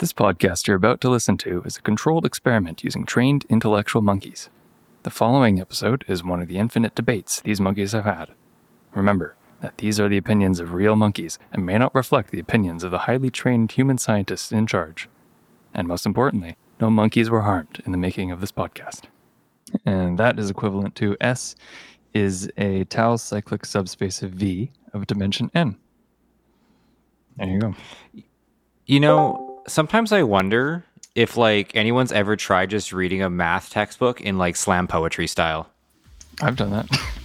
This podcast you're about to listen to is a controlled experiment using trained intellectual monkeys. The following episode is one of the infinite debates these monkeys have had. Remember that these are the opinions of real monkeys and may not reflect the opinions of the highly trained human scientists in charge. And most importantly, no monkeys were harmed in the making of this podcast. And that is equivalent to S is a tau cyclic subspace of V of dimension n. There you go. You know, sometimes I wonder if like anyone's ever tried just reading a math textbook in like slam poetry style. I've done that.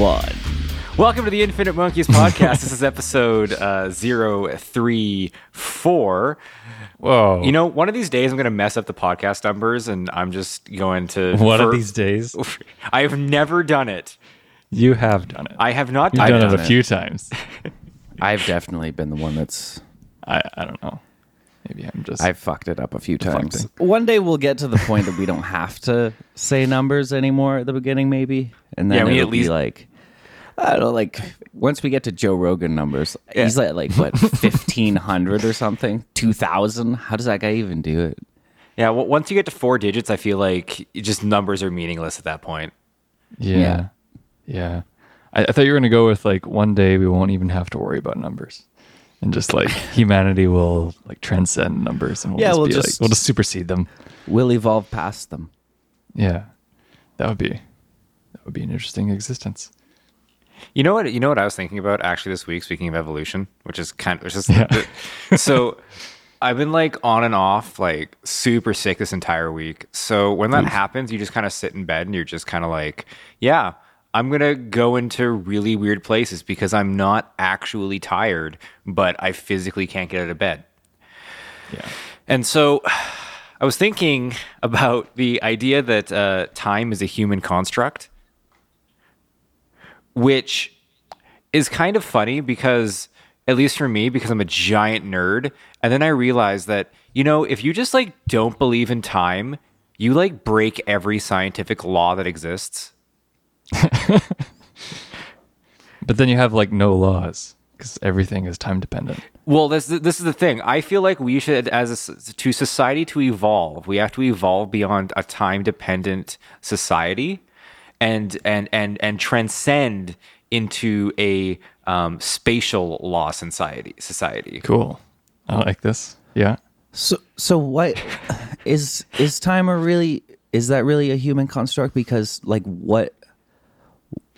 one. Welcome to the Infinite Monkeys podcast. this is episode uh, 034. Whoa. You know, one of these days I'm going to mess up the podcast numbers and I'm just going to. one for- of these days, I have never done it. you have done it. I have not done it. You've done, done, it. it a few times. I've definitely been the one that's I, I don't know. Maybe I'm just. I've fucked it up a few times. it. One day we'll get to the point that we don't have to say numbers anymore at the beginning, maybe, and then Yeah, we it'll at be least- like. I don't know, like once we get to Joe Rogan numbers, he's at like what fifteen hundred or something, two thousand. How does that guy even do it? Yeah, well, once you get to four digits, I feel like just numbers are meaningless at that point. yeah. Yeah. Yeah. I, I thought you were going to go with like one day we won't even have to worry about numbers. And just like humanity will like transcend numbers and we'll Yeah, just we'll be just- like, we'll just supersede them. We'll evolve past them. Yeah. That would be, that would be an interesting existence. You know what? You know what I was thinking about actually this week. Speaking of evolution, which is kind of, which is Yeah. so. I've been like on and off, like super sick this entire week. So when that happens, you just kind of sit in bed and you're just kind of like, yeah, I'm gonna go into really weird places because I'm not actually tired, but I physically can't get out of bed. Yeah. And so I was thinking about the idea that uh, time is a human construct, which is kind of funny because, at least for me, because I'm a giant nerd. And then I realized that, you know, if you just like don't believe in time, you like break every scientific law that exists. But then you have like no laws because everything is time dependent. Well, this this is the thing. I feel like we should, as a, to society to evolve, we have to evolve beyond a time dependent society, and and and and transcend into a um, spatial law society. Society. Cool. I like this. Yeah. So, so what is is time a really is that really a human construct? Because like, what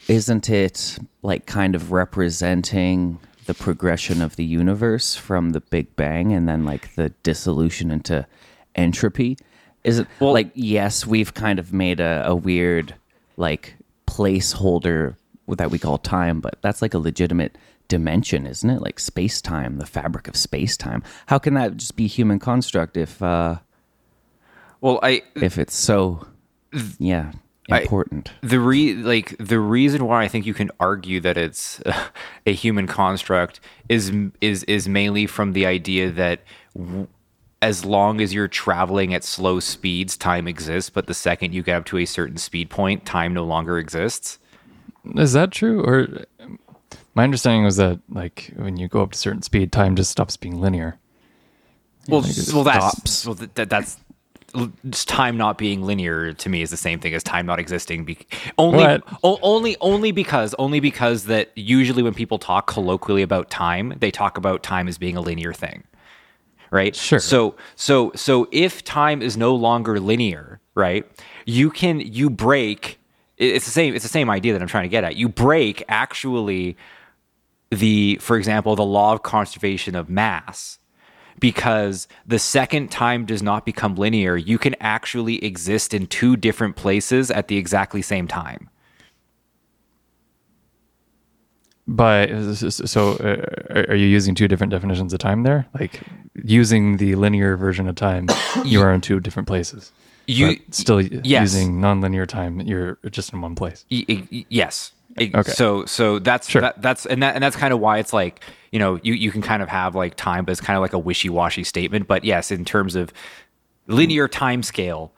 isn't it like kind of representing the progression of the universe from the Big Bang and then like the dissolution into entropy? Is it Well- like yes, we've kind of made a, a weird like placeholder that we call time, but that's like a legitimate dimension, isn't it? Like space time, the fabric of space time. How can that just be human construct if uh Well, I if it's so yeah I- important? the re like the reason why I think you can argue that it's a human construct is is is mainly from the idea that w- as long as you're traveling at slow speeds, time exists. But the second you get up to a certain speed point, time no longer exists. Is that true? Or my understanding was that like when you go up to a certain speed, time just stops being linear. Well, like it well, that's stops. well, that, that's just time not being linear to me is the same thing as time not existing. Be- only, o- only, only because, only because that usually when people talk colloquially about time, they talk about time as being a linear thing, right? Sure. So, so, so if time is no longer linear, right? You can you break. It's the same. It's the same idea that I'm trying to get at. You break actually the, for example, the law of conservation of mass because the second time does not become linear. You can actually exist in two different places at the exactly same time. But so, uh, are you using two different definitions of time there? Like using the linear version of time, you are in two different places. You still yes. using nonlinear time, you're just in one place. Y- yes. Okay. So so that's Sure. that, that's and that and that's kind of why it's like you know you you can kind of have like time, but it's kind of like a wishy washy statement. But yes, in terms of linear time scale,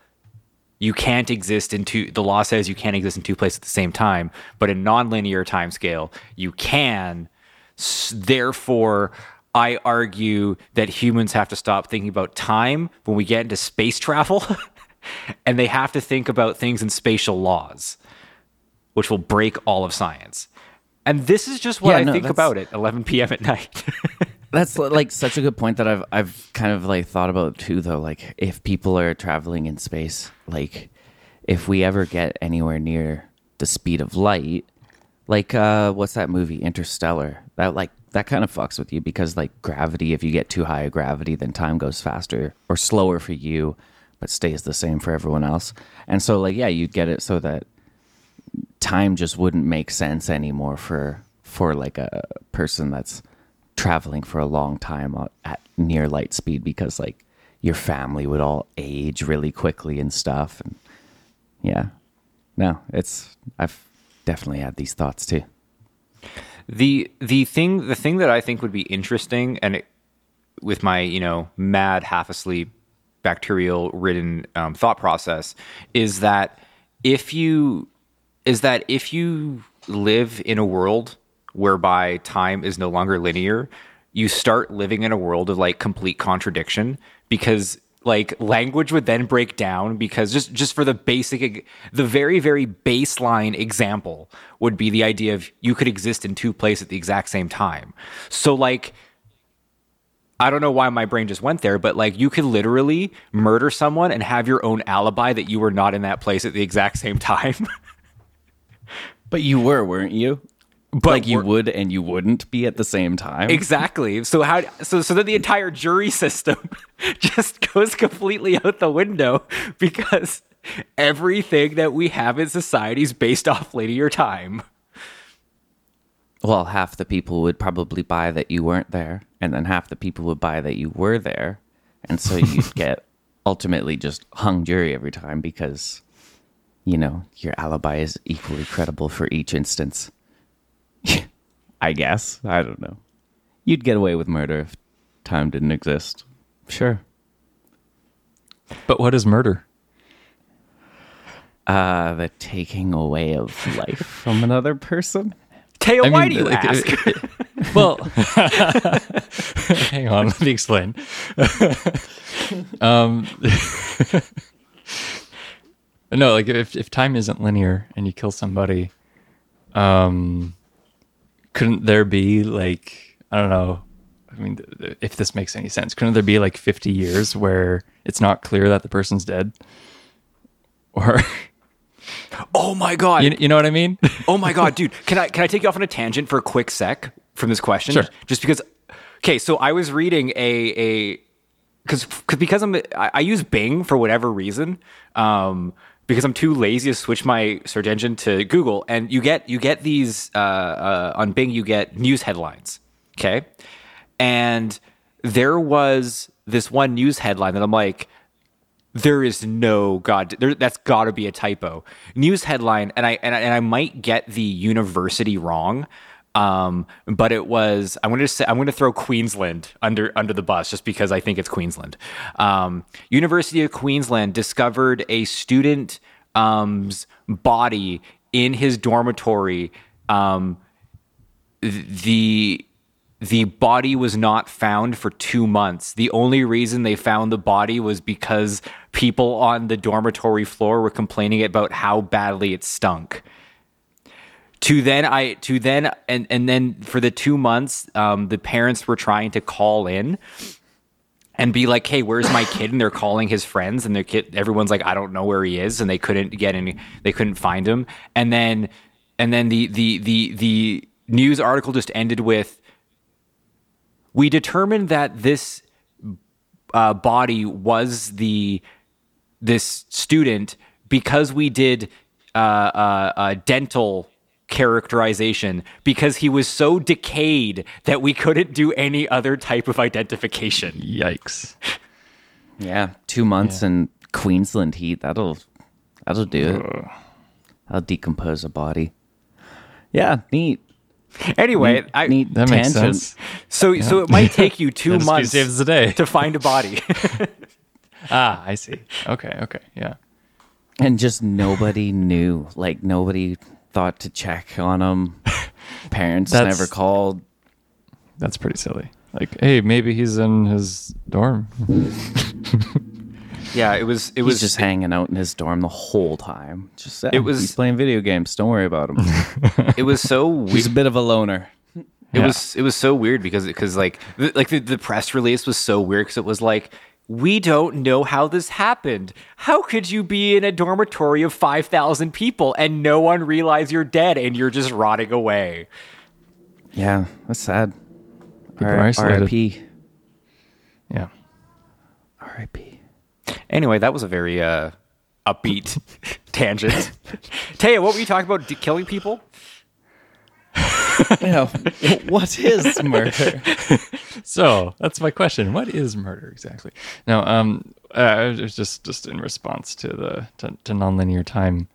you can't exist in two. The law says you can't exist in two places at the same time. But in nonlinear time scale, you can. Therefore, I argue that humans have to stop thinking about time when we get into space travel, and they have to think about things in spatial laws which will break all of science. And this is just what Yeah, I no, think that's- about it 11 p.m. at night. That's like such a good point that I've I've kind of like thought about too though like if people are traveling in space like if we ever get anywhere near the speed of light like uh what's that movie Interstellar? That like that kind of fucks with you because like gravity if you get too high a gravity then time goes faster or slower for you but stays the same for everyone else. And so like yeah you'd get it so that time just wouldn't make sense anymore for for like a person that's traveling for a long time at- near light speed because like your family would all age really quickly and stuff and yeah. No it's i've definitely had these thoughts too. The the thing the thing that I think would be interesting and it, with my you know mad half asleep bacterial ridden um, thought process is that if you is that if you live in a world whereby time is no longer linear you start living in a world of like complete contradiction because like language would then break down because just just for the basic the very very baseline example would be the idea of you could exist in two places at the exact same time so like I don't know why my brain just went there, but like you could literally murder someone and have your own alibi that you were not in that place at the exact same time. but you were weren't you But like you would and you wouldn't be at the same time Exactly. So how so so then the entire jury system just goes completely out the window because everything that we have in society is based off linear time. well half the people would probably buy that you weren't there and then half the people would buy that you were there and so you'd get ultimately just hung jury every time because you know your alibi is equally credible for each instance i guess i don't know you'd get away with murder if time didn't exist sure But what is murder? uh the taking away of life from another person I why mean, do you like, ask? it- it- well, hang on, let me explain. um, no, like if if time isn't linear and you kill somebody, um, couldn't there be like I don't know. I mean, if this makes any sense, couldn't there be like fifty years where it's not clear that the person's dead, or oh my god. you, you know what I mean? Oh my god, dude! Can I can I take you off on a tangent for a quick sec from this question? Sure. Just because. Okay, so I was reading a a because because I'm I, I use Bing for whatever reason. Um, because I'm too lazy to switch my search engine to Google, and you get you get these uh, uh, on Bing. You get news headlines. Okay, and there was this one news headline that I'm like, there is no god there, that's got to be a typo news headline and i and, I and i might get the university wrong um but it was i'm going to say i'm going to throw queensland under under the bus just because i think it's queensland um university of queensland discovered a student um's body in his dormitory um the the body was not found for two months. The only reason they found the body was because people on the dormitory floor were complaining about how badly it stunk. To then I to then and and then for the two months, um, the parents were trying to call in and be like, "Hey, where's my kid?" And they're calling his friends, and their kid, everyone's like, "I don't know where he is," and they couldn't get any, they couldn't find him. And then, and then the the the the news article just ended with, "We determined that this uh, body was the this student because we did uh, uh, dental characterization because he was so decayed that we couldn't do any other type of identification. Yikes. Yeah, two months in Queensland heat. That'll that'll do it. I'll decompose a body. Yeah, neat. Anyway, Neat, I, neat That makes sense. so so it might take you two months saves the day. to find a body. Ah, I see. Okay, okay, yeah. And just nobody knew. Like nobody thought to check on him. Parents That's- never called. That's pretty silly. Like, hey, maybe he's in his dorm. yeah, it was it He was was just hanging out in his dorm the whole time. Just It was- he's playing video games. Don't worry about him. it was so he's a bit of a loner. It Yeah. was it was so weird because because like the, like the, the press release was so weird because it was like we don't know how this happened. How could you be in a dormitory of five thousand people and no one realize you're dead and you're just rotting away? Yeah, that's sad. People are R.I.P. Yeah. R.I.P. Anyway, that was a very uh, upbeat tangent. Taya, what were you talking about? D- killing people? Yeah, what is murder? So that's my question. What is murder exactly? No, um, uh, just just in response to the to, to nonlinear time.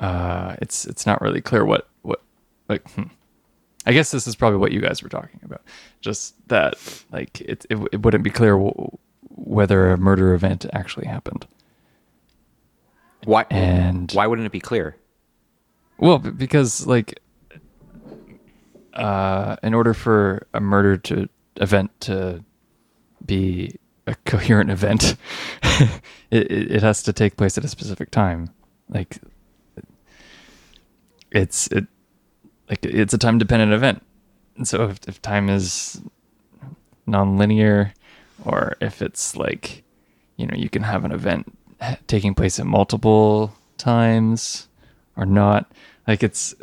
Uh, it's it's not really clear what what like. Hmm. I guess this is probably what you guys were talking about. Just that like it it, it wouldn't be clear w- whether a murder event actually happened. Why? And- why wouldn't it be clear? Well, because like, uh, in order for a murder to event to be a coherent event, it, it has to take place at a specific time. Like, it's it like it's a time dependent event, and so if, if time is non-linear, or if it's like, you know, you can have an event taking place at multiple times or not. Like it's,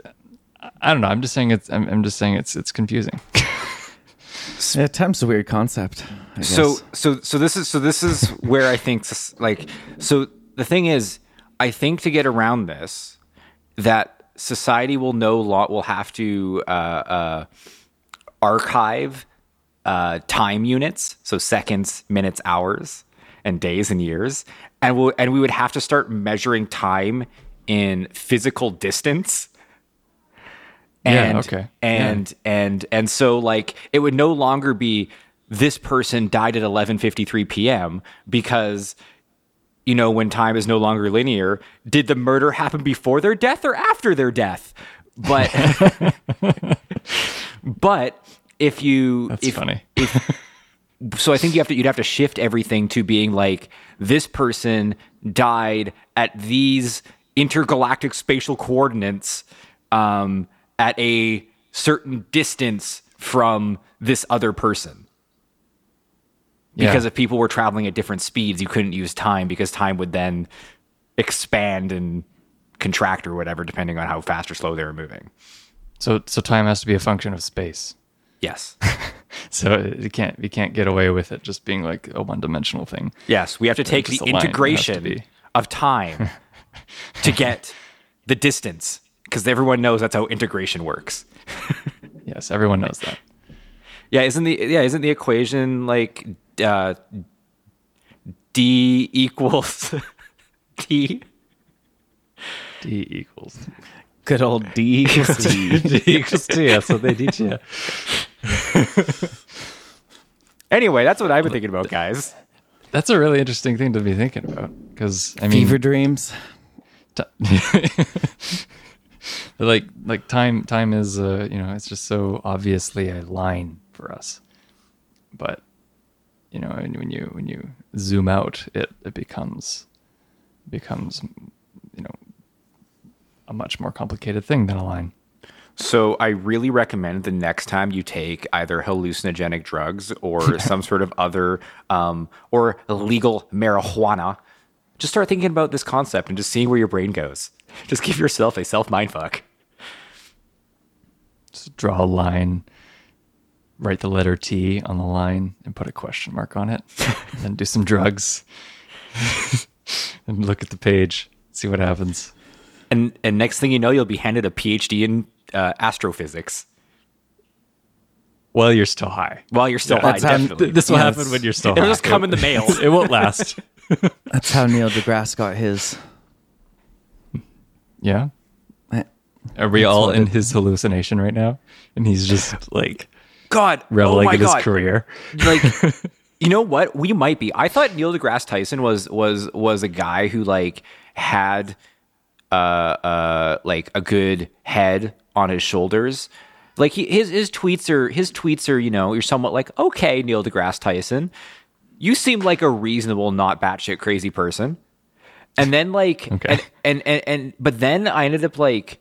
I don't know. I'm just saying it's. I'm, I'm just saying it's. It's confusing. yeah, time's a weird concept. I so guess. so so this is so this is where I think like so the thing is I think to get around this that society will no lot will have to uh, uh, archive uh, time units so seconds minutes hours and days and years and we'll, and we would have to start measuring time in physical distance Yeah, and okay. and and and so like it would no longer be this person died at 11:53 p.m. because you know when time is no longer linear did the murder happen before their death or after their death but but if you That's if, funny. if so I think you have to you'd have to shift everything to being like this person died at these intergalactic spatial coordinates um, at a certain distance from this other person. Yeah. Because if people were traveling at different speeds, you couldn't use time because time would then expand and contract or whatever, depending on how fast or slow they were moving. So so time has to be a function of space. Yes. So it can't we can't get away with it just being like a one dimensional thing. Yes, we have to take the a line. It has to integration of time to get the distance because everyone knows that's how integration works. Yes, everyone knows that. Yeah, isn't the yeah isn't the equation like uh, d equals t? D equals good old D equals T. D equals T. That's what they teach you. Anyway, that's what I've been thinking about, guys. That's a really interesting thing to be thinking about because I mean, Fever dreams. ti- But, like like time time is uh you know it's just so obviously a line for us but you know and when you when you zoom out it it becomes becomes you know a much more complicated thing than a line So I really recommend the next time you take either hallucinogenic drugs or some sort of other um, or illegal marijuana, just start thinking about this concept and just seeing where your brain goes. Just give yourself a self mind fuck. just draw a line write the letter T on the line and put a question mark on it, and then do some drugs, and look at the page, see what happens. And and next thing you know, you'll be handed a PhD in uh, astrophysics While you're still high. while you're still Yeah. high. Definitely. Th- this will Yeah, happen when you're still It'll high. just come in the mail. It won't last. That's how Neil deGrasse got his. Yeah. Are we That's all in it- his hallucination right now? And he's just like God, reveling oh my in his God. career. like you know what we might be i thought neil degrasse tyson was was was a guy who like had uh uh like a good head on his shoulders like he, his his tweets are his tweets are you know you're somewhat like okay neil degrasse tyson you seem like a reasonable not batshit crazy person and then like Okay. and, and and and but then i ended up like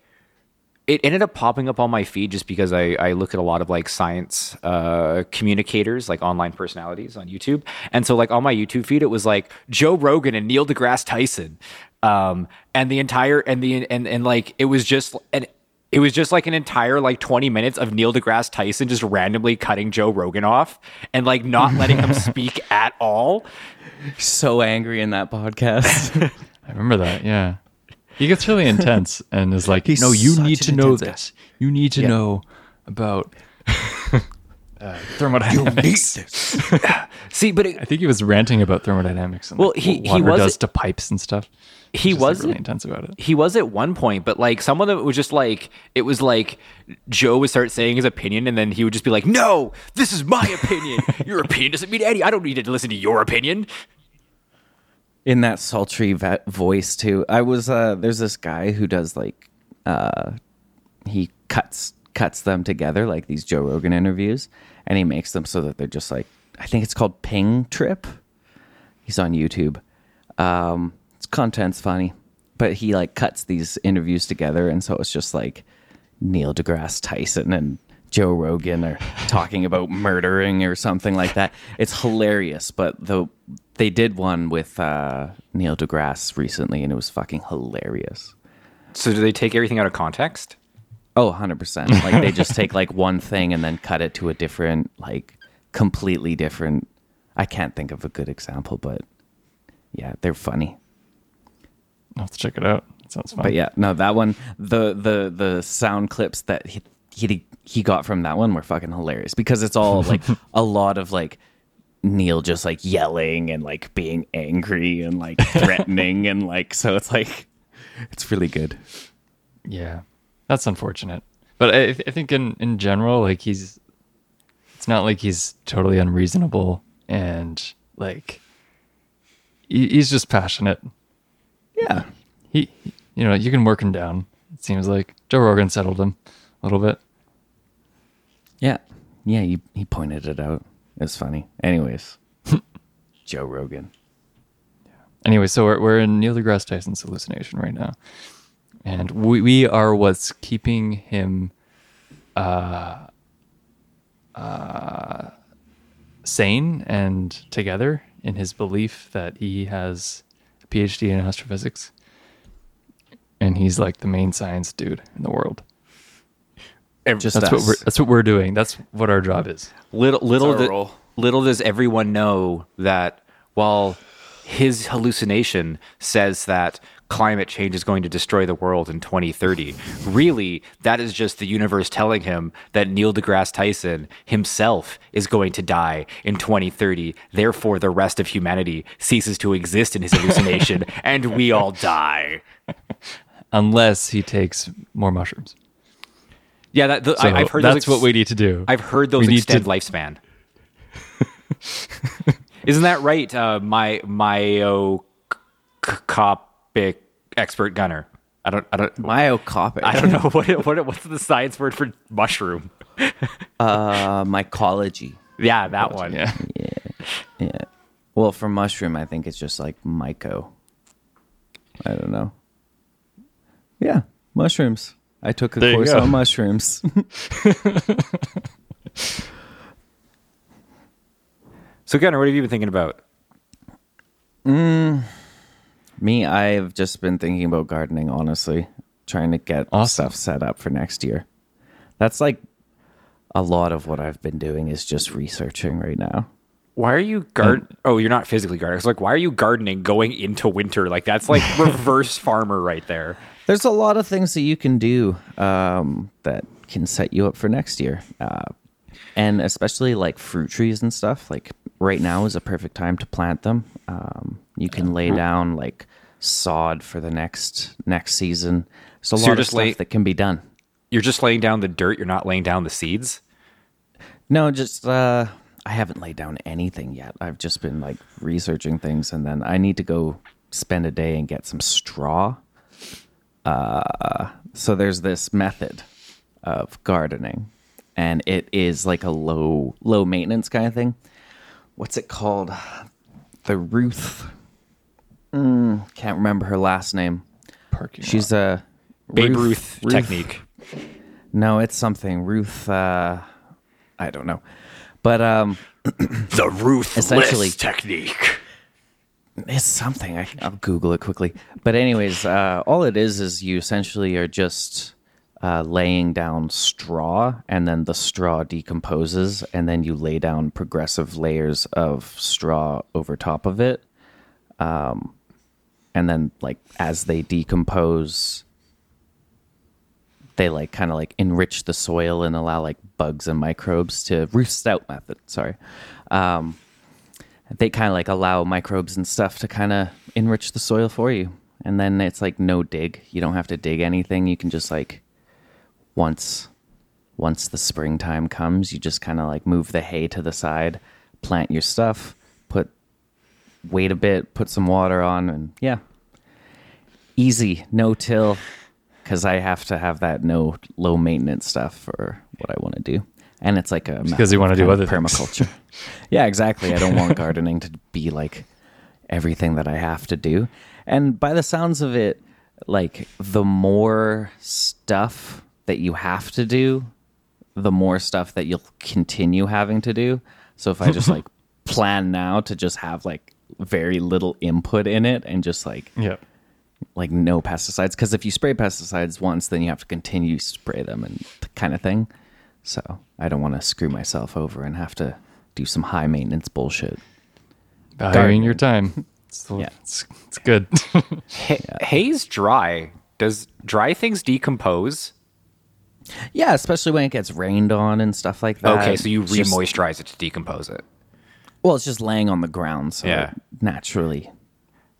it ended up popping up on my feed just because I, I look at a lot of like science uh, communicators, like online personalities on YouTube. And so like on my YouTube feed, it was like Joe Rogan and Neil deGrasse Tyson. Um, and the entire, and the, and, and like, it was just, and it was just like an entire like 20 minutes of Neil deGrasse Tyson just randomly cutting Joe Rogan off and like not letting him speak at all. So angry in that podcast. I remember that. Yeah. He gets really intense and is like, He's no, you need to know this. You need to Yeah. know about uh, thermodynamics. See, but it, I think he was ranting about thermodynamics and Well, like, he- what he was- does to pipes and stuff. he Just, like, was really intense about it. he was at one point, but like some of them it was just like it was like Joe would start saying his opinion, and then he would just be like, "No, this is my opinion. Your opinion doesn't mean any. I don't need to listen to your opinion." in that sultry va- voice too. I was uh there's this guy who does like uh he cuts cuts them together like these Joe Rogan interviews and he makes them so that they're just like I think it's called Ping Trip. He's on YouTube. Um its content's funny, but he like cuts these interviews together and so it's just like Neil deGrasse Tyson and Joe Rogan are talking about murdering or something like that. It's hilarious, but the they did one with uh, Neil deGrasse recently, and it was fucking hilarious. So do they take everything out of context? Oh, 100%. Like they just take like one thing and then cut it to a different, like completely different. I can't think of a good example, but yeah, they're funny. I'll have to check it out. That sounds fun. But yeah, no, that one, the the the sound clips that he he, he got from that one were fucking hilarious because it's all like a lot of like Neil just like yelling and like being angry and like threatening and like so it's like it's really good. Yeah, that's unfortunate. But I, I think in in general, like he's, it's not like he's totally unreasonable and like he, he's just passionate. Yeah. He, you know, you can work him down. It seems like Joe Rogan settled him a little bit. Yeah. Yeah, he, he pointed it out. It's funny. Anyways, Joe Rogan. Anyway, so we're, we're in Neil deGrasse Tyson's hallucination right now, and we, we are what's keeping him uh, uh, sane and together in his belief that he has a PhD in astrophysics, and he's like the main science dude in the world. Just That's us. what we're that's what we're doing. That's what our job is. Little little our little does everyone know that while his hallucination says that climate change is going to destroy the world in 2030, really that is just the universe telling him that Neil deGrasse Tyson himself is going to die in 2030. Therefore, the rest of humanity ceases to exist in his hallucination, and we all die. Unless he takes more mushrooms. Yeah, that, the, So I, I've heard that's ex- what we need to do. I've heard We those need extend to- lifespan. Isn't that right? Uh, my myocopic expert gunner. I don't. I don't. Myocopic. I don't know what. It, What? It, What's the science word for mushroom? Uh, mycology. Yeah, that one. yeah. Yeah. Well, for mushroom, I think it's just like myco. I don't know. Yeah, mushrooms. I took a There course on mushrooms. So, Gunner, what have you been thinking about? Me, I've just been thinking about gardening, honestly, trying to get Awesome. stuff set up for next year. That's like a lot of what I've been doing is just researching right now. Why are you garden? Oh, you're not physically gardening. It's like, why are you gardening going into winter? Like that's like reverse farmer right there. There's a lot of things that you can do um, that can set you up for next year. Uh, and especially like fruit trees and stuff. Like right now is a perfect time to plant them. Um, you can lay down like sod for the next next season. There's a So lot of stuff lay- that can be done. You're just laying down the dirt. You're not laying down the seeds. No, just uh, I haven't laid down anything yet. I've just been like researching things, and then I need to go spend a day and get some straw. Uh, so there's this method of gardening, and it is like a low low maintenance kind of thing. What's it called? The Ruth. Mm, can't remember her last name. Parking She's a Babe Ruth, technique. No, it's something Ruth. Uh, I don't know, but um, The Ruth Essentially- technique. It's something. I, I'll Google it quickly. But anyways, uh, all it is is you essentially are just uh, laying down straw, and then the straw decomposes, and then you lay down progressive layers of straw over top of it. Um, and then, like as they decompose, they like kind of like enrich the soil and allow like bugs and microbes to roost out method. Sorry. Um, they kind of like allow microbes and stuff to kind of enrich the soil for you. And then it's like no dig. You don't have to dig anything. You can just like once once the springtime comes, you just kind of like move the hay to the side, plant your stuff, put wait a bit, put some water on and yeah. Easy, no till cuz I have to have that no low maintenance stuff for what I want to do. And it's like a Because you wanna do other permaculture. yeah, exactly. I don't want gardening to be like everything that I have to do. And by the sounds of it, like the more stuff that you have to do, the more stuff that you'll continue having to do. So if I just like plan now to just have like very little input in it and just like Yeah. like no pesticides because if you spray pesticides once then you have to continue to spray them and kind of thing so i don't want to screw myself over and have to do some high maintenance bullshit Valuing your time. It's, the- Yeah. it's, it's good. Hay, Hay's dry. Does dry things decompose? Yeah especially when it gets rained on and stuff like that okay, so you It's re-moisturize it to decompose it. well it's just laying on the ground so Yeah. naturally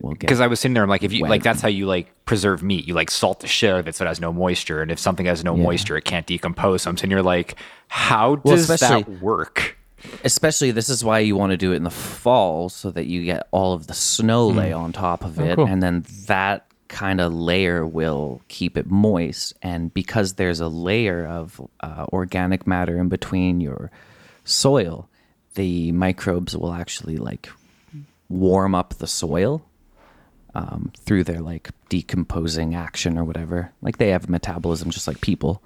we'll get Because I was sitting there, I'm like, if you Wet. like, that's how you like preserve meat. You like salt the shit out of it so it has no moisture, and if something has no Yeah. moisture, it can't decompose. So I'm sitting here like, how Well, does that especially- work? especially this is why you want to do it in the fall so that you get all of the snow hmm. lay on top of oh, it cool. and then that kind of layer will keep it moist and because there's a layer of uh, organic matter in between your soil the microbes will actually like warm up the soil um, through their like decomposing action or whatever like they have metabolism just like people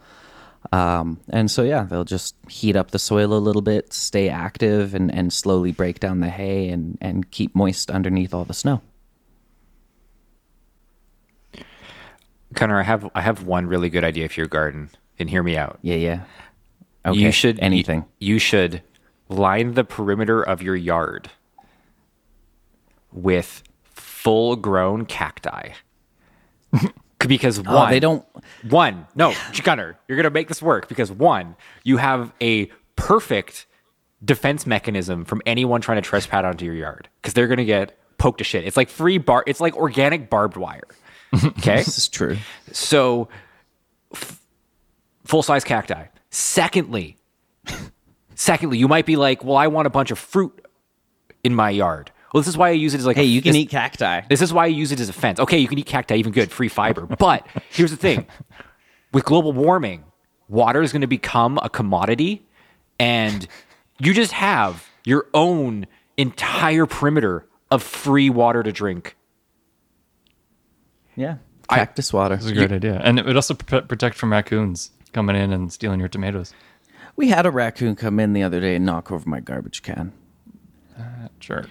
um, and so yeah, they'll just heat up the soil a little bit, stay active, and, and slowly break down the hay and, and keep moist underneath all the snow. Connor, I have I have one really good idea for your garden, and hear me out. Yeah, yeah. Okay. you should anything. You, you should line the perimeter of your yard with full grown cacti. because one, Oh, they don't. One, no, Gunner, you're gonna make this work because one, you have a perfect defense mechanism from anyone trying to trespass onto your yard because they're gonna get poked to shit. It's like free bar. It's like organic barbed wire. Okay, This is true. so full size cacti. Secondly, secondly, you might be like, well, I want a bunch of fruit in my yard. Well, this is why I use it as like Hey, you can this- eat cacti. this is why I use it as a fence. Okay, you can eat cacti, even good, free fiber. But here's the thing with global warming, water is going to become a commodity, and you just have your own entire perimeter of free water to drink. Yeah. Cactus water. It's a great idea. And it would also pr- protect from raccoons coming in and stealing your tomatoes. We had a raccoon come in the other day and knock over my garbage can. Uh, sure.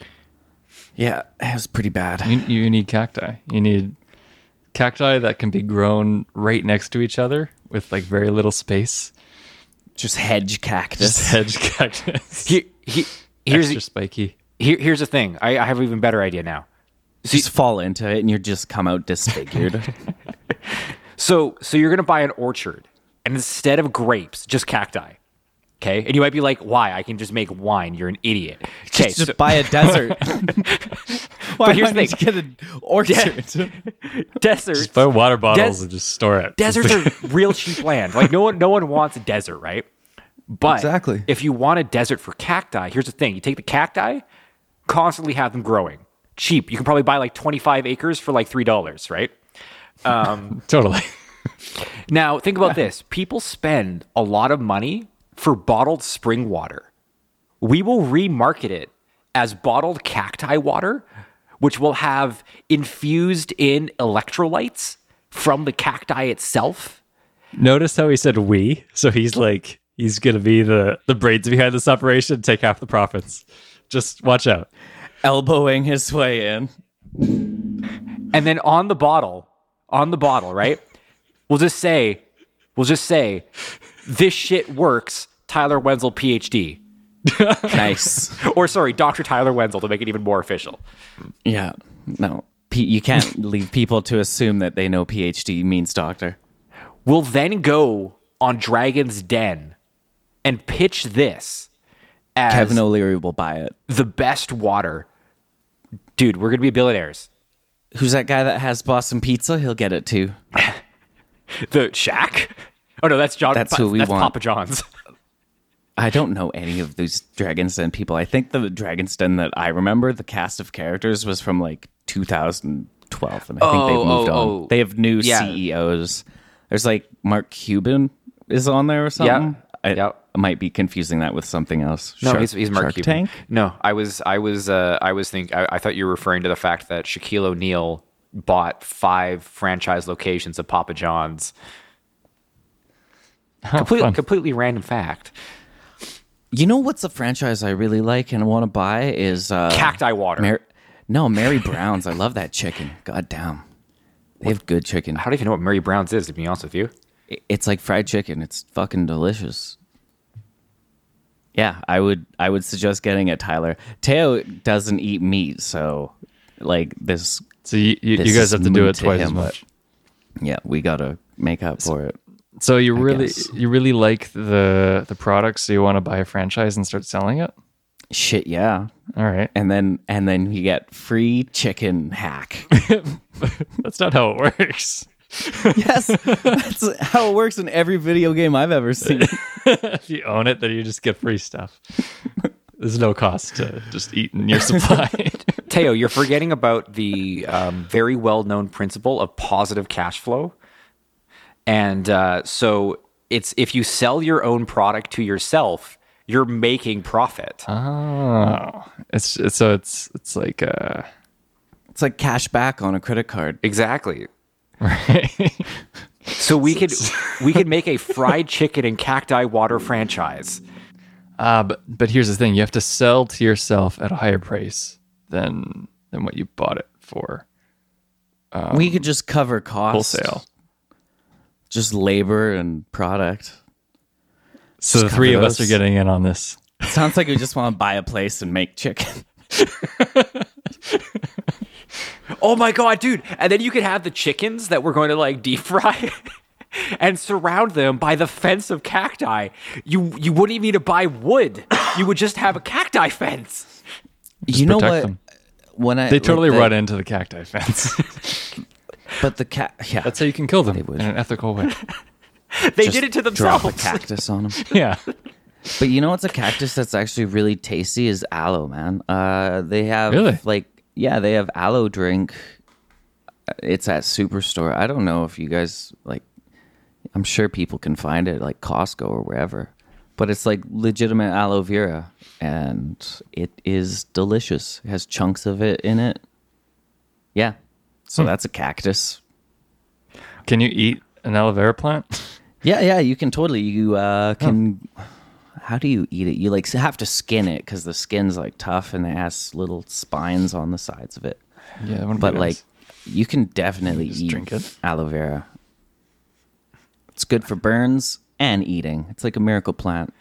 Yeah, it was pretty bad. You, you need cacti. You need cacti that can be grown right next to each other with like very little space. Just hedge cactus. Just hedge cactus. He, he, here's Extra spiky. here, here's the thing. I, I have an even better idea now. Just fall into it and you just come out disfigured. So so you're gonna buy an orchard, and instead of grapes, just cacti. Okay, and you might be like, "Why? I can just make wine." You're an idiot. Okay, just so buy a desert. Why here's the thing. to get an orchard? desert. Just buy water bottles Des- and just store it. deserts are real cheap land. Like no one, no one wants a desert, right? But Exactly. if you want a desert for cacti, here's the thing: you take the cacti, constantly have them growing, cheap. You can probably buy like 25 acres for like three dollars, right? Um, totally. Now think about this: people spend a lot of money for bottled spring water. We will remarket it as bottled cacti water, which will have infused in electrolytes from the cacti itself. Notice how he said we. So he's like he's gonna be the the brains behind this operation, take half the profits. Just watch out. Elbowing his way in. And then on the bottle, on the bottle, right? We'll just say, we'll just say, this shit works. Tyler Wenzel, PhD, Nice. or sorry, Dr. Tyler Wenzel, to make it even more official. yeah. No. P- you can't leave people to assume that they know PhD means doctor. We'll then go on Dragon's Den and pitch this as Kevin O'Leary will buy it. the best water. Dude, we're gonna be billionaires. Who's that guy that has Boston Pizza? He'll get it too. The Shack? Oh no, that's John. That's who we that's want. Papa John's. I don't know any of these Dragon's Den people. I think the Dragon's Den that I remember, the cast of characters was from like 2012, and I think they've Oh, moved oh, on. oh. They have new Yeah. CEOs. There's like Mark Cuban is on there or something. I, Yep. Might be confusing that with something else. No, Shark- he's, he's Mark Shark Cuban. Tank. No, I was I was uh, I was think I, I thought you were referring to the fact that Shaquille O'Neal bought five franchise locations of Papa John's. Completely, fun. completely random fact. You know what's a franchise I really like and want to buy is uh, Cacti water. Mar- no, Mary Brown's. I love that chicken. God damn, they have good chicken. How do you even know what Mary Brown's is? To be honest with you, It's like fried chicken. It's fucking delicious. Yeah, I would I would suggest getting it, Tyler. Teo doesn't eat meat, so like this So you, you, you guys have to do it to twice as much. yeah, we gotta make up for it. So you really guess. you really like the the product, so you want to buy a franchise and start selling it? Shit, yeah. All right. And then and then you get free chicken hack. That's not how it works. yes, that's how it works in every video game I've ever seen. if you own it, then you just get free stuff. There's no cost to just eating your supply. Teo, you're forgetting about the um, very well known principle of positive cash flow. And uh, so it's if you sell your own product to yourself, you're making profit. oh, it's, it's so it's it's like uh, It's like cash back on a credit card. Exactly. Right. So we could we could make a fried chicken and cacti water franchise. Uh, but but here's the thing: you have to sell to yourself at a higher price than than what you bought it for we could just cover costs. wholesale. Just labor and product. So the three cover of us are getting in on this. Sounds like we just want to buy a place and make chicken. Oh my god, dude! And then you could have the chickens that we're going to like deep fry. And surround them by the fence of cacti. You you wouldn't even need to buy wood. You would just have a cacti fence. you know what? them. When I They totally like the- run into the cacti fence. But the cat, yeah, That's how you can kill them in an ethical way. They just did it to themselves. drop themselves. a cactus on them. yeah. But you know what's a cactus that's actually really tasty is aloe, man. Uh, they have Really? like yeah, they have aloe drink. It's at Superstore. I don't know if you guys like. I'm sure people can find it like Costco or wherever, but it's like legitimate aloe vera, and it is delicious. It has chunks of it in it. Yeah, so that's a cactus. Can you eat an aloe vera plant? Yeah, yeah, you can totally. You uh, can. How do you eat it? You like have to skin it because the skin's like tough and it has little spines on the sides of it. Yeah, But be like, nice. you can definitely Just eat drink it? aloe vera. It's good for burns and eating. It's like a miracle plant.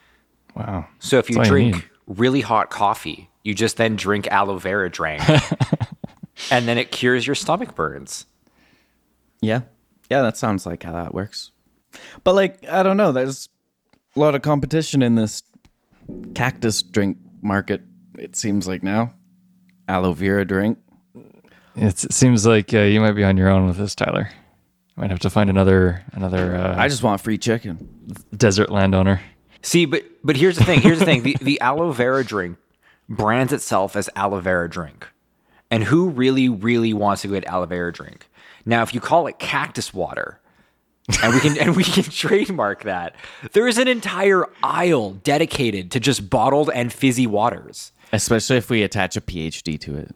Wow. So if you That's all you drink really hot coffee, you just then drink aloe vera drink, and then it cures your stomach burns. Yeah. Yeah, that sounds like how that works. But like, I don't know, there's a lot of competition in this cactus drink market, it seems like now. Aloe vera drink. It's, it seems like uh, you might be on your own with this, Tyler. Might have to find another another uh, I just want free chicken. desert landowner. See, but but here's the thing. Here's the thing. The the aloe vera drink brands itself as aloe vera drink, and who really really wants a good aloe vera drink? Now, if you call it cactus water, and we can and we can trademark that, there is an entire aisle dedicated to just bottled and fizzy waters. Especially if we attach a PhD to it.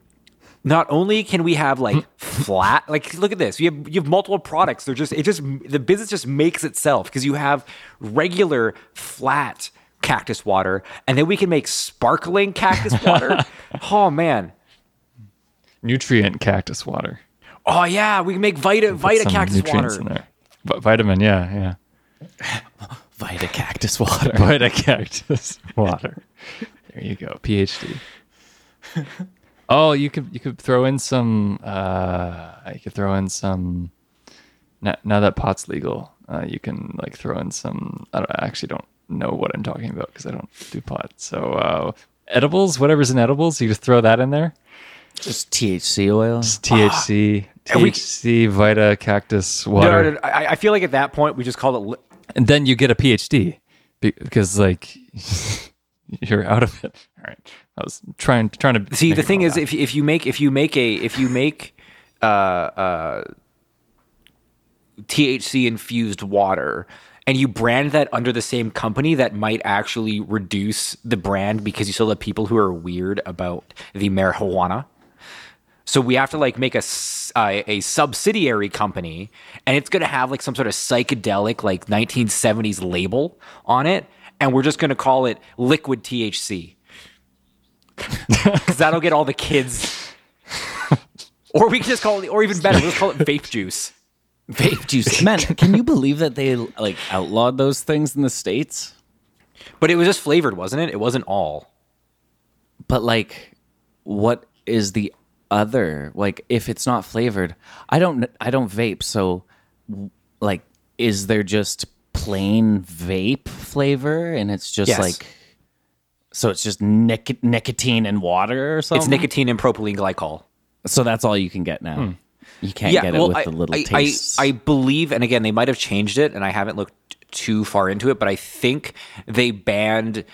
not only can we have like flat like look at this. You have you have multiple products. They're just it just the business just makes itself because you have regular flat cactus water and then we can make sparkling cactus water. Oh man. Nutrient cactus water. oh yeah. We can make vita vita cactus water Vi- vitamin, yeah, yeah. Vita cactus water. Vita cactus water. There you go. PhD. Oh, you could you could throw in some. Uh, you could throw in some. Now, now that pot's legal, uh, you can like throw in some. I, don't, I actually don't know what I'm talking about because I don't do pot. So uh, edibles, whatever's in edibles, you just throw that in there. Just THC oil. Just THC, and we- THC, Vita cactus no, water, no, no, I, I feel like at that point we just call it li- and then you get a PhD because like you're out of it. All right, I was trying trying to See, the thing is, that. if if you make if you make a if you make uh, uh, THC infused water and you brand that under the same company, that might actually reduce the brand because you still have people who are weird about the marijuana. So we have to like make a s- uh, a subsidiary company, and it's gonna have like some sort of psychedelic like 1970s label on it, and we're just gonna call it liquid THC because that'll get all the kids. or we can just call it, or even better, let's call it vape juice. Vape juice. Man, can you believe that they like outlawed those things in the States? But it was just flavored, wasn't it? It wasn't all. But like, what is the other? Like, if it's not flavored, I don't. I don't vape. So, like, is there just plain vape flavor, and it's just Yes. like, so it's just nic- nicotine and water or something? It's nicotine and propylene glycol. So that's all you can get now. You can't yeah, get it well, with I, the little I, tastes. I, I believe, and again, they might have changed it, and I haven't looked too far into it, but I think they banned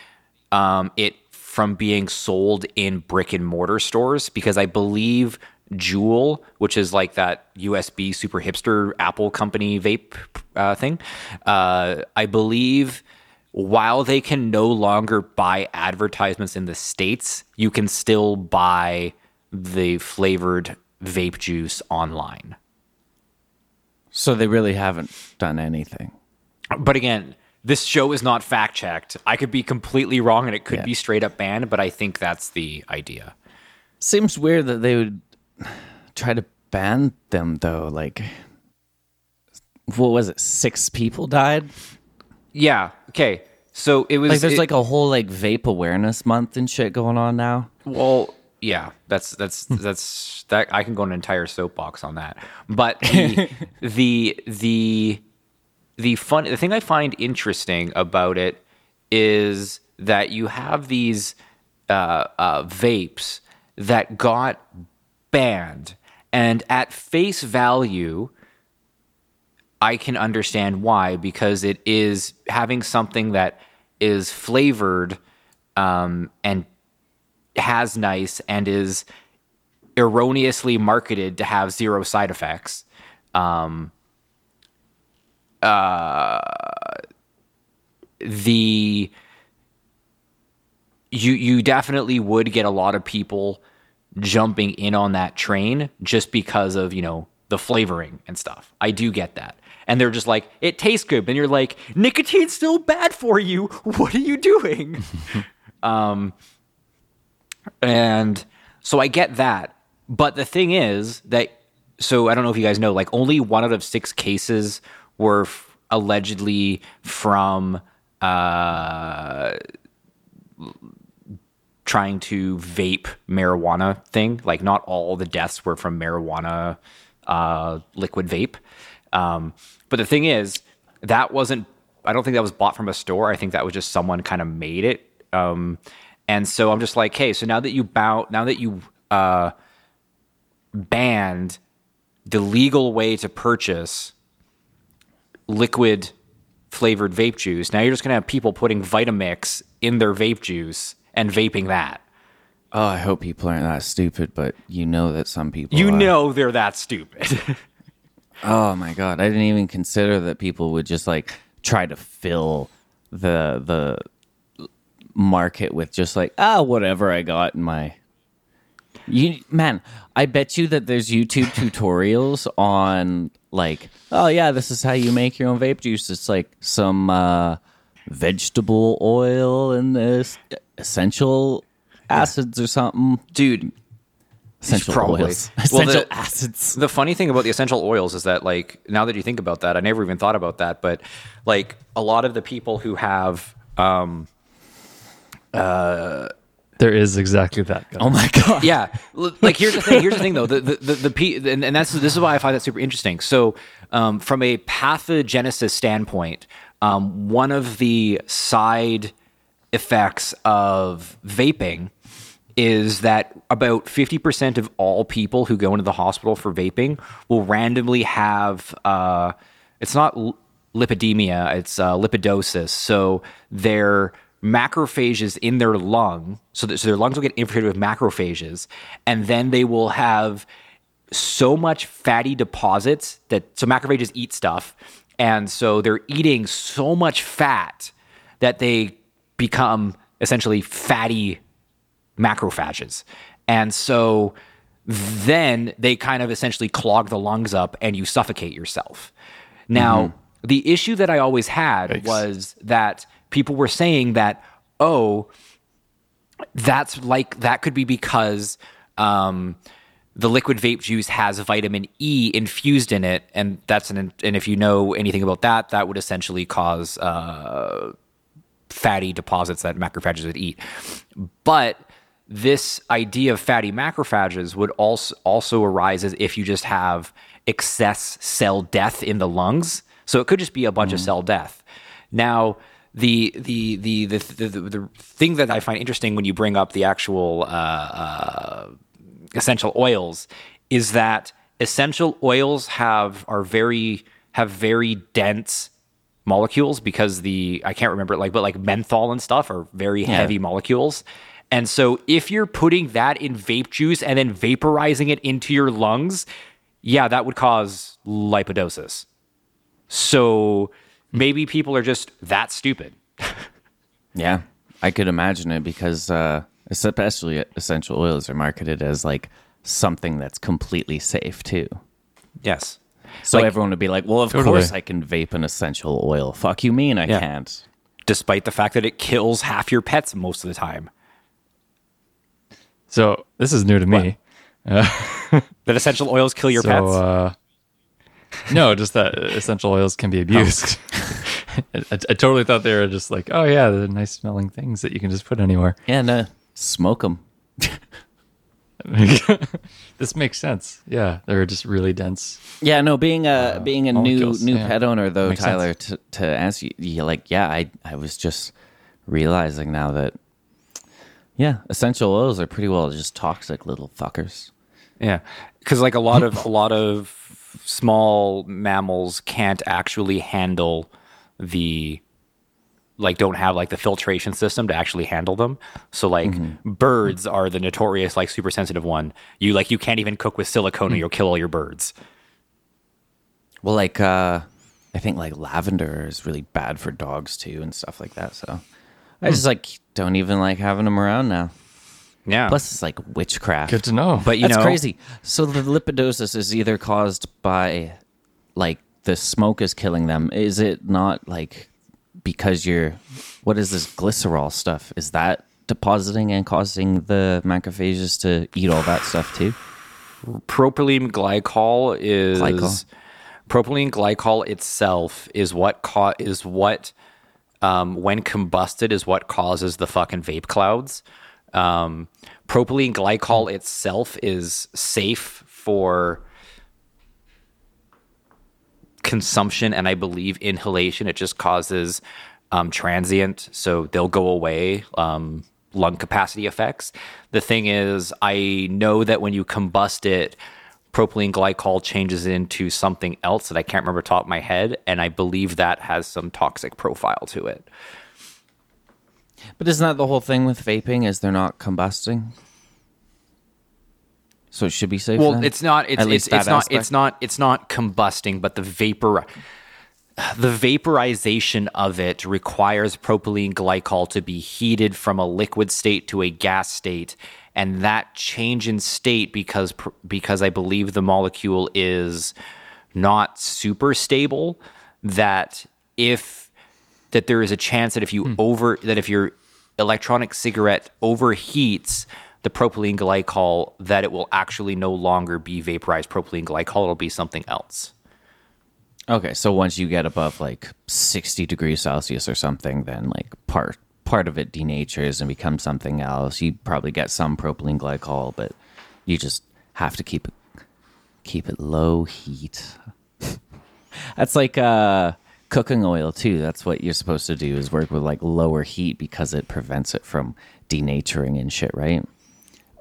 um, it from being sold in brick and mortar stores because I believe Juul, which is like that USB super hipster Apple company vape uh, thing, uh, I believe while they can no longer buy advertisements in the states, you can still buy the flavored vape juice online. so they really haven't done anything. But again, this show is not fact checked. I could be completely wrong and it could Yeah. be straight up banned, but I think that's the idea. Seems weird that they would try to ban them though. Like, what was it? Six people died. Yeah. Okay. So it was Like, there's it- like a whole like vape awareness month and shit going on now. Well, yeah, that's that's that's that I can go an entire soapbox on that. But the the the the fun the thing I find interesting about it is that you have these uh, uh, vapes that got banned, and at face value, I can understand why because it is having something that is flavored um, and has nice and is erroneously marketed to have zero side effects. Um, uh, the you you definitely would get a lot of people jumping in on that train just because of you know the flavoring and stuff. I do get that. And they're just like, it tastes good. And you're like, nicotine's still bad for you. What are you doing? um, and so I get that. But the thing is that, so I don't know if you guys know, like only one out of six cases were f- allegedly from uh, trying to vape marijuana thing. Like not all the deaths were from marijuana uh, liquid vape. Um, but the thing is, that wasn't. I don't think that was bought from a store. I think that was just someone kind of made it. Um, and so I'm just like, hey, so now that you bow, now that you uh, banned the legal way to purchase liquid flavored vape juice, now you're just gonna have people putting Vitamix in their vape juice and vaping that. Oh, I hope people aren't that stupid, but you know that some people. You are. know they're that stupid. Oh my god, I didn't even consider that people would just like try to fill the the market with just like ah whatever I got in my. You man, I bet you that there's YouTube tutorials on like oh yeah this is how you make your own vape juice. It's like some uh, vegetable oil and this essential acids or something. Dude, Essential Probably. oils, Well, essential the- acids. the funny thing about the essential oils is that like now that you think about that i never even thought about that but like a lot of the people who have um There is exactly that. Oh my god. yeah like here's the thing here's the thing though the the the, the P, and, and that's this is why i find that super interesting so um, from a pathogenesis standpoint um, one of the side effects of vaping is that about 50% of all people who go into the hospital for vaping will randomly have uh, it's not l- lipidemia it's uh, lipidosis so their macrophages in their lung so, that, so their lungs will get infiltrated with macrophages and then they will have so much fatty deposits that so macrophages eat stuff and so they're eating so much fat that they become essentially fatty macrophages. And so then they kind of essentially clog the lungs up and you suffocate yourself. Now, mm-hmm. the issue that I always had Yikes. was that people were saying that, oh, that's like, that could be because um, the liquid vape juice has vitamin E infused in it. And that's an, and if you know anything about that, that would essentially cause uh, fatty deposits that macrophages would eat. But this idea of fatty macrophages would also also arise as if you just have excess cell death in the lungs. So it could just be a bunch of cell death. Now, the the the the the, thing that I find interesting when you bring up the actual uh, uh, essential oils is that essential oils have are very have very dense molecules because the I can't remember like but like menthol and stuff are very heavy molecules. And so if you're putting that in vape juice and then vaporizing it into your lungs, yeah, that would cause lipidosis. So maybe people are just that stupid. Yeah, I could imagine it because uh, especially essential oils are marketed as like something that's completely safe too. Yes. So Like- everyone would be like, "Well, of Totally. course I can vape an essential oil. Fuck you mean I Yeah. can't?" Despite the fact that it kills half your pets most of the time. So this is new to me. That essential oils kill your so, pets. Uh, no, just that essential oils can be oh. abused. I, I totally thought they were just like, oh yeah, the nice smelling things that you can just put anywhere. Yeah, no, smoke them. this makes sense. Yeah, they're just really dense. Yeah, no, being a uh, being a new molecules, new yeah. pet owner though, Makes Tyler, to to answer you, you, like, yeah, I I was just realizing now that yeah, essential oils are pretty well just toxic little fuckers. Yeah, because like a lot of a lot of small mammals can't actually handle the like don't have like the filtration system to actually handle them. So like mm-hmm. birds are the notorious like super sensitive one. You like you can't even cook with silicone or mm. you'll kill all your birds. Well, like uh I think like lavender is really bad for dogs too and stuff like that. So I hmm. just like don't even like having them around now. Yeah. Plus, it's like witchcraft. Good to know. but you That's know crazy. So the lipidosis is either caused by like the smoke is killing them. Is it not like because you're what is this glycerol stuff? Is that depositing and causing the macrophages to eat all that stuff too? propylene glycol is Glycol. propylene glycol itself is what ca- is what um, when combusted is what causes the fucking vape clouds. Um, propylene glycol itself is safe for consumption and I believe inhalation. It just causes um, transient, so they'll go away. Um, lung capacity effects. The thing is, I know that when you combust it, propylene glycol changes into something else that I can't remember top of my head, and I believe that has some toxic profile to it. But isn't that the whole thing with vaping? Is they're not combusting? So it should be safe. Well, then? it's not. It's At it's, least it's that not. aspect? It's not. It's not combusting, but the vapor. The vaporization of it requires propylene glycol to be heated from a liquid state to a gas state, and that change in state because because I believe the molecule is not super stable. That if that there is a chance that if you over that if your electronic cigarette overheats the propylene glycol that it will actually no longer be vaporized propylene glycol it'll be something else Okay, so once you get above like 60 degrees Celsius or something, then like part part of it denatures and becomes something else. You probably get some propylene glycol, but you just have to keep it keep it low heat. That's like uh cooking oil too. That's what you're supposed to do is work with like lower heat because it prevents it from denaturing and shit, right?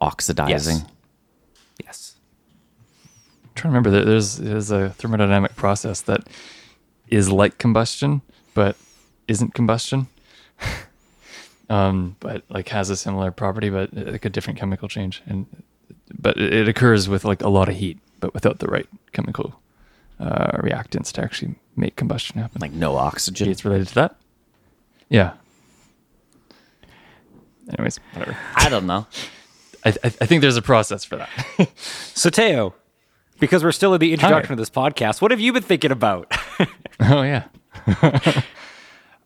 Oxidizing. yes trying to remember there- there's there's a thermodynamic process that is like combustion but isn't combustion um but like has a similar property but like a different chemical change and but it occurs with like a lot of heat but without the right chemical uh reactants to actually make combustion happen Like no oxygen. it's related to that yeah anyways whatever I don't know. i i, I think there's a process for that so teo because we're still in the introduction Hi. of this podcast what have you been thinking about Oh yeah.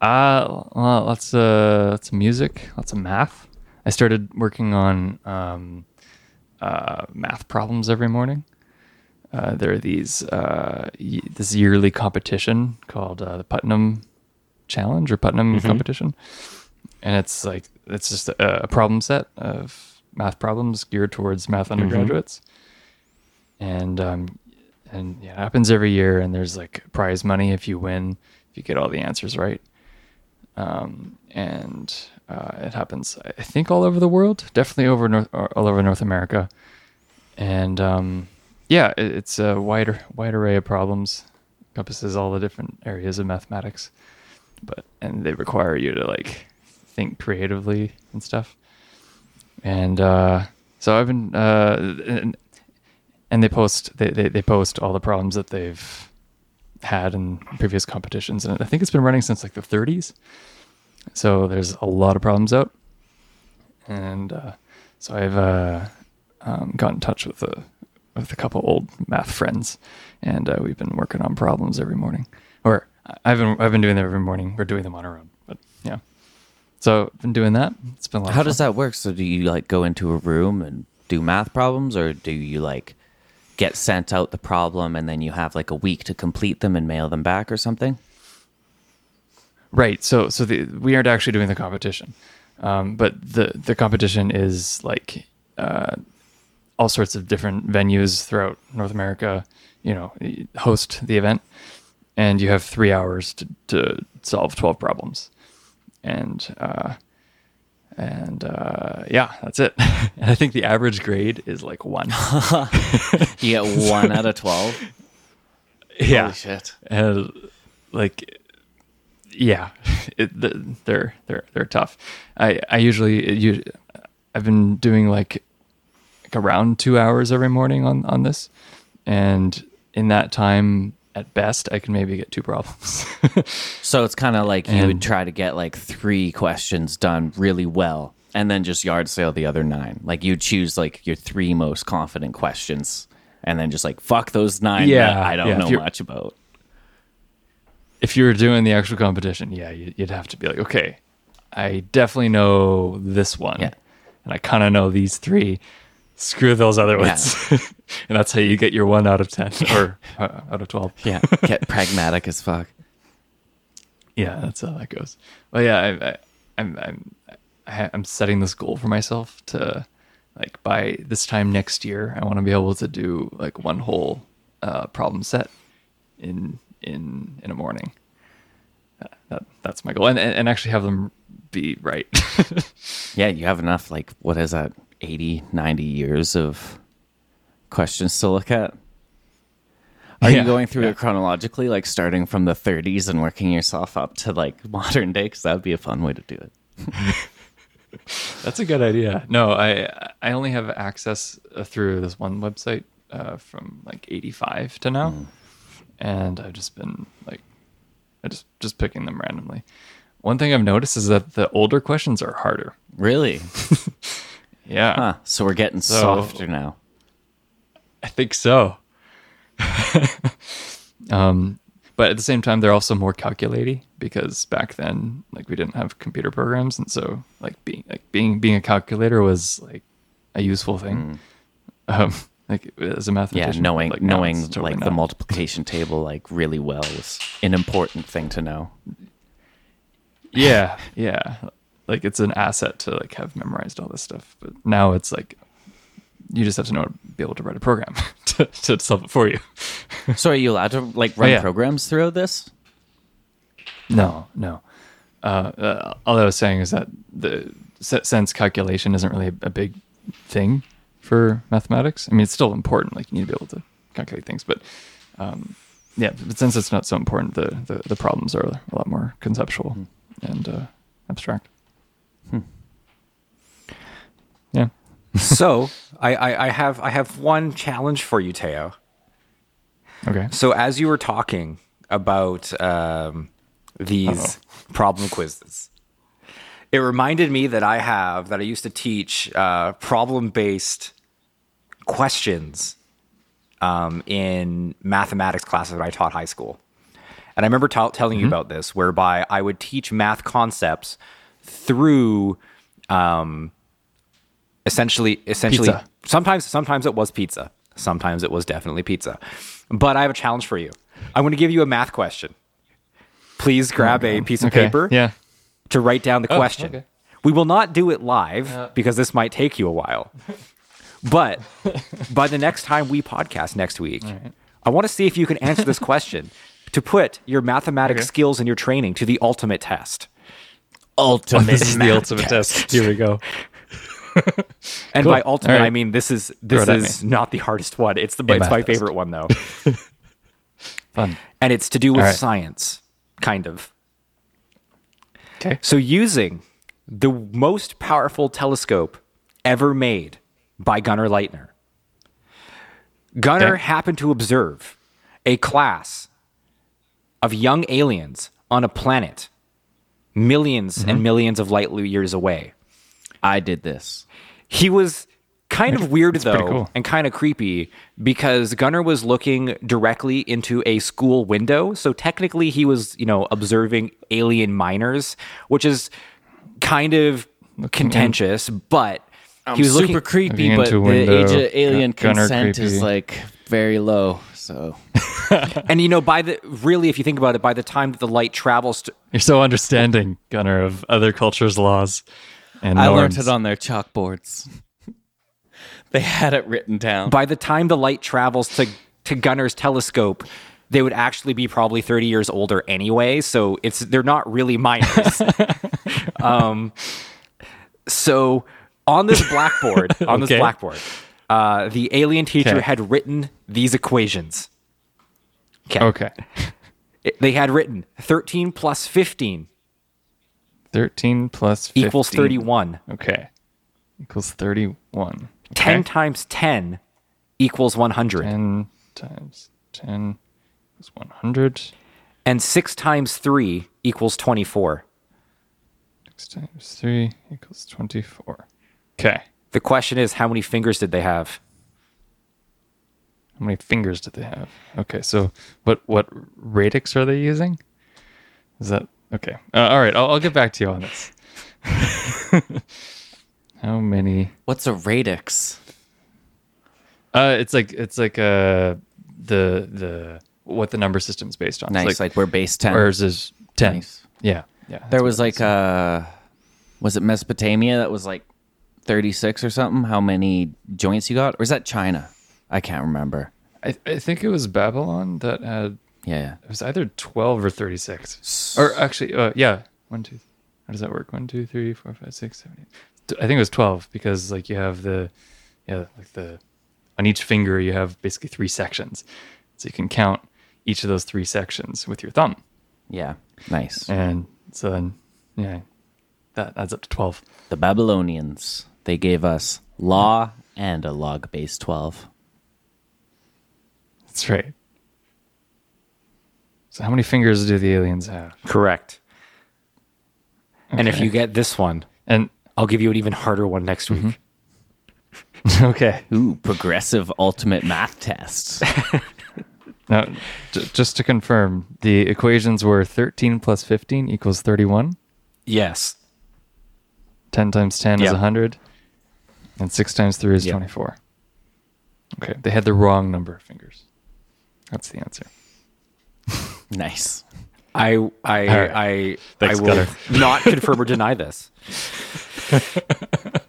uh well, lots of lots of music, lots of math. I started working on um, uh, math problems every morning. Uh, there are these uh, y- this yearly competition called uh, the Putnam Challenge or Putnam Competition, and it's like it's just a, a problem set of math problems geared towards math undergraduates and um, and yeah, it happens every year. And there's like prize money if you win, if you get all the answers right. Um, and uh, it happens, I think, all over the world. Definitely over North, all over North America. And um, yeah, it's a wider wide array of problems, encompasses all the different areas of mathematics. But and they require you to like think creatively and stuff. And uh, so I've been uh, and, and they post they, they, they post all the problems that they've had in previous competitions and i think it's been running since like the 30s so there's a lot of problems out and uh, so i've uh, um, got in touch with a with a couple old math friends and uh, we've been working on problems every morning or i've been i've been doing them every morning we're doing them on our own but yeah so I've been doing that it's been a lot How does that work? So do you like go into a room and do math problems or do you like get sent out the problem and then you have like a week to complete them and mail them back or something? Right. So so the, we aren't actually doing the competition, um, but the the competition is like uh, all sorts of different venues throughout North America. You know, host the event, and you have three hours to to solve twelve problems, and uh, and uh, yeah, that's it. and I think the average grade is like one. You get one out of 12. yeah. Holy shit. and like yeah it, th- they're they're they're tough i i usually you i've been doing like, like around two hours every morning on on this and in that time at best i can maybe get two problems So it's kind of like you would try to get like three questions done really well and then just yard sale the other nine. Like you choose like your three most confident questions and then just like fuck those nine Yeah, that I don't yeah, know much about. if you were doing the actual competition yeah you- you'd have to be like okay i definitely know this one Yeah. and i kind of know these three screw those other ones. and that's how you get your one out of 10 or uh, out of 12. Yeah, get pragmatic as fuck. Yeah, that's how that goes. Well, yeah, I, I, I'm, I'm, I'm setting this goal for myself to, like, by this time next year, I want to be able to do like one whole uh, problem set in in in a morning. Uh, that, that's my goal, and, and and actually have them be right. Yeah, you have enough, like, what is that, 80, 90 years of questions to look at? Are Yeah, you going through yeah. it chronologically, like starting from the 30s and working yourself up to like modern day? Because that would be a fun way to do it. That's a good idea. No, I I only have access uh, through this one website uh, from like 85 to now, and I've just been like, I just just picking them randomly. One thing I've noticed is that the older questions are harder. Really? Yeah, Huh. So we're getting So- softer now. I think so. um, but at the same time, they're also more calculating because back then, like we didn't have computer programs, and so like being like being being a calculator was like a useful thing. Um, like as a mathematician, Yeah, knowing like, knowing totally like the multiplication table like really well was an important thing to know. yeah, yeah, like it's an asset to like have memorized all this stuff. But now it's like you just have to know be able to write a program to, to solve it for you. So are you allowed to like run yeah. programs through this? No, no. Uh, uh, all I was saying is that the sense calculation isn't really a big thing for mathematics. I mean, it's still important. Like you need to be able to calculate things, but um, yeah. But since it's not so important, the the, the problems are a lot more conceptual and uh, abstract. Yeah. so I, I, I have I have one challenge for you, Teo. Okay. So as you were talking about um, these problem quizzes, it reminded me that I have that I used to teach uh, problem based questions um, in mathematics classes that I taught high school. And I remember t- telling you about this, whereby I would teach math concepts through um, essentially essentially Pizza. sometimes sometimes it was pizza sometimes it was definitely pizza but i have a challenge for you i'm going to give you a math question please grab a piece of Okay. paper Yeah. to write down the Oh, question okay. we will not do it live because this might take you a while but by the next time we podcast next week i want to see if you can answer this question to put your mathematics Okay. skills and your training to the ultimate test Ultimate. This is the ultimate test. Here we go. And Cool. by ultimate, All right. I mean this is this it at is not the hardest one. It's the A it's my test. favorite one though, Fun. and it's to do with All right. science, kind of. Okay. So using the most powerful telescope ever made by Gunnar Leitner, Gunnar Okay. happened to observe a class of young aliens on a planet 1000000s Mm-hmm. and millions of light years away. I did this. He was kind of weird though cool. and kind of creepy because Gunnar was looking directly into a school window. So technically he was, you know, observing alien minors, which is kind of contentious, but he was super looking creepy, looking but the age of alien Gunnar consent is like very low. So and you know by the really if you think about it by the time that the light travels to, You're so understanding, Gunnar, of other cultures' laws and I norms. learned it on their chalkboards. they had it written down. by the time the light travels to to Gunnar's telescope they would actually be probably 30 years older anyway so it's they're not really minors um so on this blackboard on this Okay. blackboard uh the alien teacher Okay. had written these equations Okay. It- they had written 13 plus 15 13 plus 15. equals 31 Okay. Equals 31. 10 times 10 equals 100 10 times 10 is 100. and 6 times 3 equals 24 Six times 3 equals 24. Okay. The question is how many fingers did they have How many fingers did they have? Okay, so what what radix are they using? Is that okay? Uh, all right, I'll, I'll get back to you on this. How many What's a radix? Uh, it's like it's like uh the the what the number system's based on. Nice. Like, we're base 10. ours is ten. Nice. Yeah, yeah. there was like is. uh was it Mesopotamia that was like 36 or something? How many joints you got? Or is that China? I can't remember. I, I think it was Babylon that had Yeah. it was either twelve or thirty six. Or actually, uh, yeah, one two. How does that work? One, two, three, four, five, six, seven, eight. I think it was twelve because like you have the yeah like the on each finger you have basically three sections, so you can count each of those three sections with your thumb. Yeah. Nice. And so then, yeah, that adds up to 12. The Babylonians, they gave us law and a log base 12. That's right. So, how many fingers do the aliens have? Correct. And if Okay. you get this one, And, I'll give you an even harder one next week. Mm-hmm. okay. Ooh, progressive ultimate math tests. Now, j- just to confirm, the equations were 13 plus 15 equals 31. Yes. 10 times 10 is Yep. 100. And 6 times 3 is Yep. 24. Okay. They had the wrong number of fingers. That's the answer. nice. I I right. I Thanks, I will Gunnar. not confirm or deny this.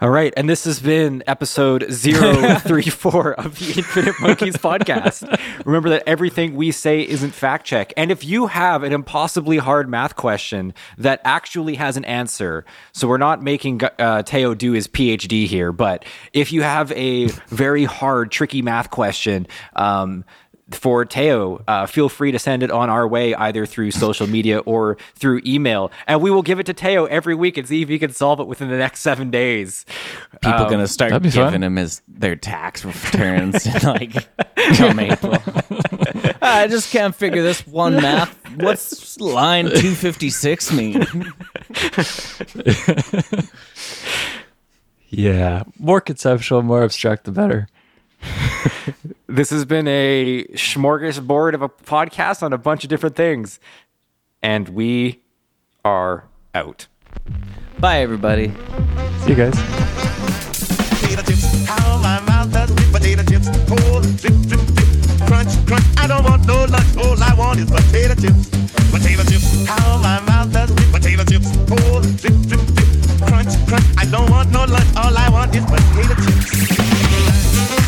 All right, and this has been episode 034 of the Infinite Monkeys podcast. Remember that everything we say isn't fact check. And if you have an impossibly hard math question that actually has an answer, so we're not making uh, Teo do his PhD here, but if you have a very hard, tricky math question, um, for Teo, uh, feel free to send it on our way either through social media or through email, and we will give it to Teo every week and see if he can solve it within the next seven days. People gonna start giving fun. him his their tax returns in like come April. I just can't figure this one math. What's line two fifty six mean? Yeah. More conceptual, more abstract, the better. This has been a smorgasbord of a podcast on a bunch of different things, and we are out. Bye everybody. See you guys. potato chips. How my mouth does with potato chips. Pull, drip, drip, drip. Crunch, crunch. I don't want no lunch. All I want is potato chips. Potato chips. How my mouth does with potato chips. Pull, drip, drip, drip. Crunch, crunch. I don't want no lunch. All I want is potato chips.